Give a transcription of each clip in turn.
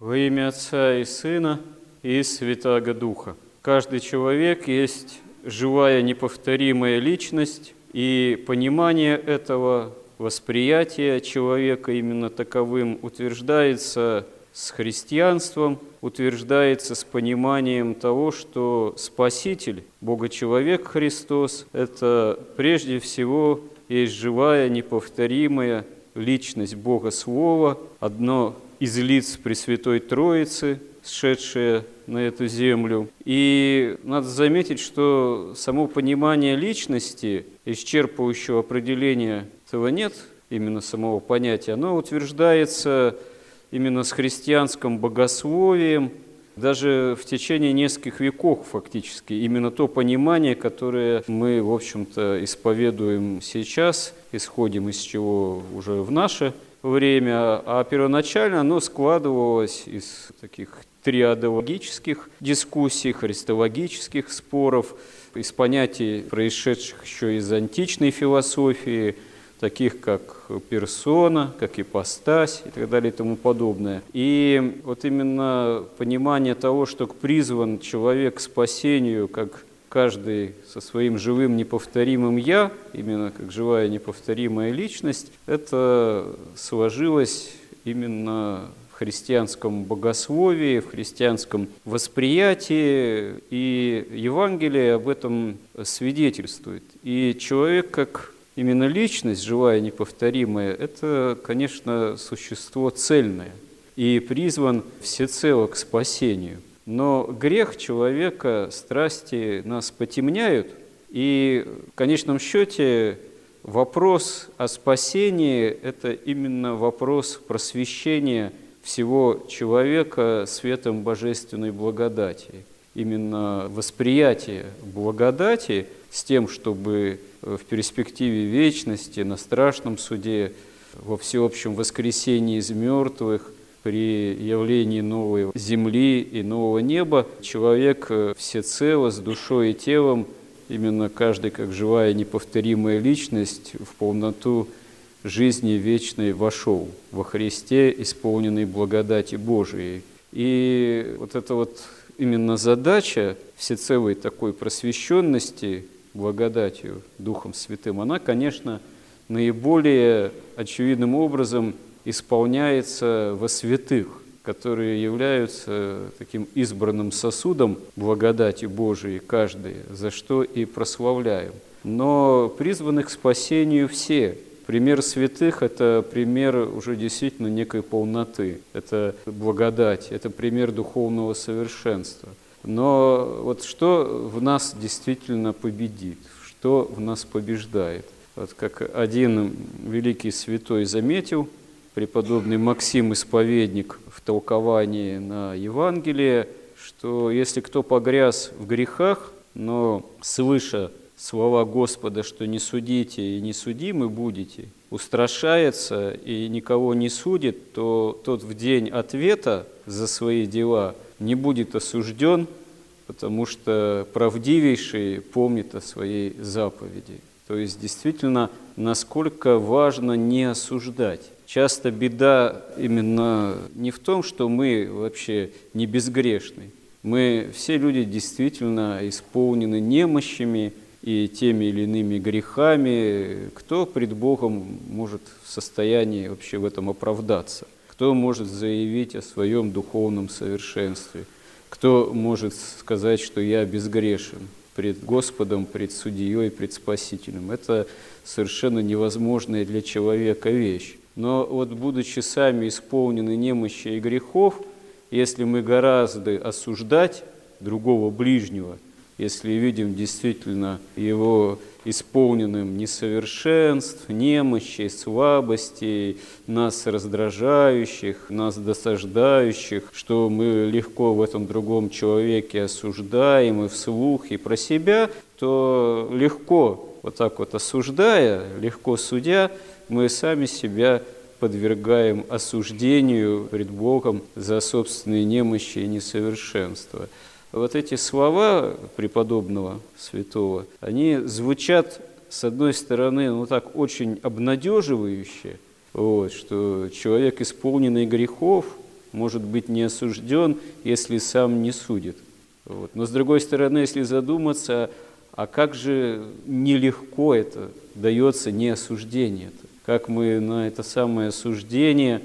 Во имя Отца и Сына и Святаго Духа. Каждый человек есть живая неповторимая личность, и понимание этого, восприятие человека именно таковым утверждается с христианством, утверждается с пониманием того, что Спаситель, Бога-человек Христос, это прежде всего есть живая, неповторимая личность Бога Слова, одно из лиц Пресвятой Троицы, сшедшее на эту землю. И надо заметить, что само понимание личности, исчерпывающего определения этого нет, именно самого понятия, оно утверждается именно с христианским богословием, даже в течение нескольких веков фактически. Именно то понимание, которое мы, в общем-то, исповедуем сейчас, исходим из чего уже в наше время, а первоначально оно складывалось из таких триадологических дискуссий, христологических споров, из понятий, происшедших еще из античной философии, таких как персона, как ипостась и так далее и тому подобное. И вот именно понимание того, что призван человек к спасению, как каждый со своим живым неповторимым «я», именно как живая неповторимая личность, это сложилось именно в христианском богословии, в христианском восприятии, и Евангелие об этом свидетельствует. И человек как именно личность, живая, неповторимая, это, конечно, существо цельное и призван всецело к спасению. Но грех человека, страсти нас потемняют, и в конечном счете вопрос о спасении – это именно вопрос просвещения всего человека светом божественной благодати. Именно восприятие благодати с тем, чтобы в перспективе вечности, на страшном суде, во всеобщем воскресении из мертвых, при явлении новой земли и нового неба человек э, всецело, с душой и телом, именно каждый как живая неповторимая личность в полноту жизни вечной вошел во Христе, исполненный благодати Божией. И вот эта вот именно задача всецелой такой просвещенности благодатью Духом Святым, она, конечно, наиболее очевидным образом – исполняется во святых, которые являются таким избранным сосудом благодати Божией каждый, за что и прославляем. Но призваны к спасению все. Пример святых – это пример уже действительно некой полноты, это благодать, это пример духовного совершенства. Но вот что в нас действительно победит, что в нас побеждает? Вот как один великий святой заметил, преподобный Максим Исповедник в толковании на Евангелие, что если кто погряз в грехах, но слыша слова Господа, что не судите и не судимы будете, устрашается и никого не судит, то тот в день ответа за свои дела не будет осужден, потому что правдивейший помнит о своей заповеди. То есть действительно, насколько важно не осуждать. Часто беда именно не в том, что мы вообще не безгрешны. Мы все люди действительно исполнены немощами и теми или иными грехами. Кто пред Богом может в состоянии вообще в этом оправдаться? Кто может заявить о своем духовном совершенстве? Кто может сказать, что я безгрешен пред Господом, пред Судьей, пред Спасителем? Это совершенно невозможная для человека вещь. Но вот будучи сами исполнены немощи и грехов, если мы гораздо осуждать другого ближнего, если видим действительно его исполненным несовершенств, немощей, слабостей, нас раздражающих, нас досаждающих, что мы легко в этом другом человеке осуждаем и вслух, и про себя, то легко, вот так вот осуждая, легко судя, мы сами себя подвергаем осуждению пред Богом за собственные немощи и несовершенства. Вот эти слова преподобного святого, они звучат, с одной стороны, ну так очень обнадеживающе, вот, что человек, исполненный грехов, может быть не осужден, если сам не судит. Вот. Но с другой стороны, если задуматься, а как же нелегко это дается не осуждение -то? Как мы на это самое осуждение,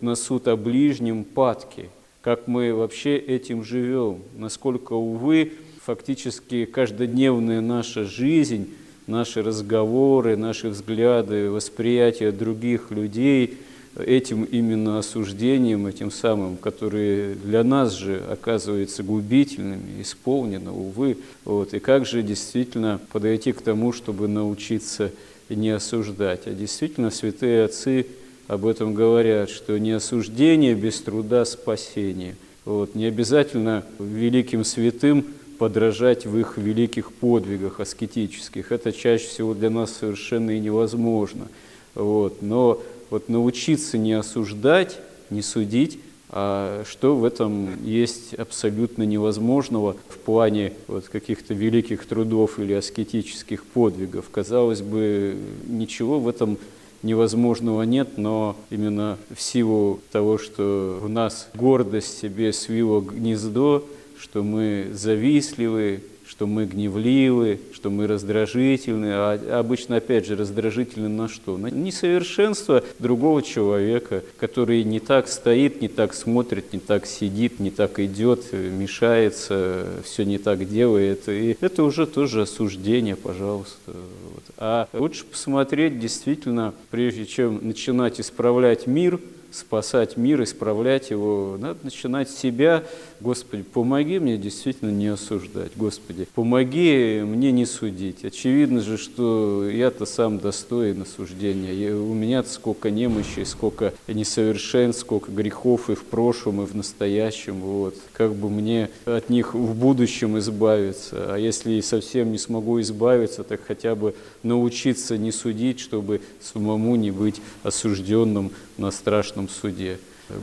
на суд о ближнем падки, как мы вообще этим живем, насколько, увы, фактически каждодневная наша жизнь, наши разговоры, наши взгляды, восприятие других людей этим именно осуждением, этим самым, которые для нас же оказываются губительными, исполнены, увы. Вот. И как же действительно подойти к тому, чтобы научиться не осуждать. А действительно святые отцы об этом говорят, что не осуждение без труда спасение. Вот. Не обязательно великим святым подражать в их великих подвигах аскетических. Это чаще всего для нас совершенно и невозможно. Вот. Но вот научиться не осуждать, не судить, а что в этом есть абсолютно невозможного в плане вот каких-то великих трудов или аскетических подвигов? Казалось бы, ничего в этом невозможного нет, но именно в силу того, что у нас гордость себе свила гнездо, что мы завистливы, что мы гневливы, что мы раздражительны, а обычно, опять же, раздражительны на что? На несовершенство другого человека, который не так стоит, не так смотрит, не так сидит, не так идет, мешается, все не так делает. И это уже тоже осуждение, пожалуйста. Вот. А лучше посмотреть действительно, прежде чем начинать исправлять мир – спасать мир, исправлять его, надо начинать с себя. Господи, помоги мне действительно не осуждать. Господи, помоги мне не судить. Очевидно же, что я-то сам достоин осуждения. Я, у меня сколько немощей, сколько несовершенств, сколько грехов и в прошлом, и в настоящем. Вот. Как бы мне от них в будущем избавиться. А если совсем не смогу избавиться, так хотя бы научиться не судить, чтобы самому не быть осужденным на страшном суде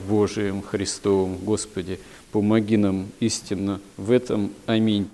Божием Христовом. Господи, помоги нам истинно в этом. Аминь.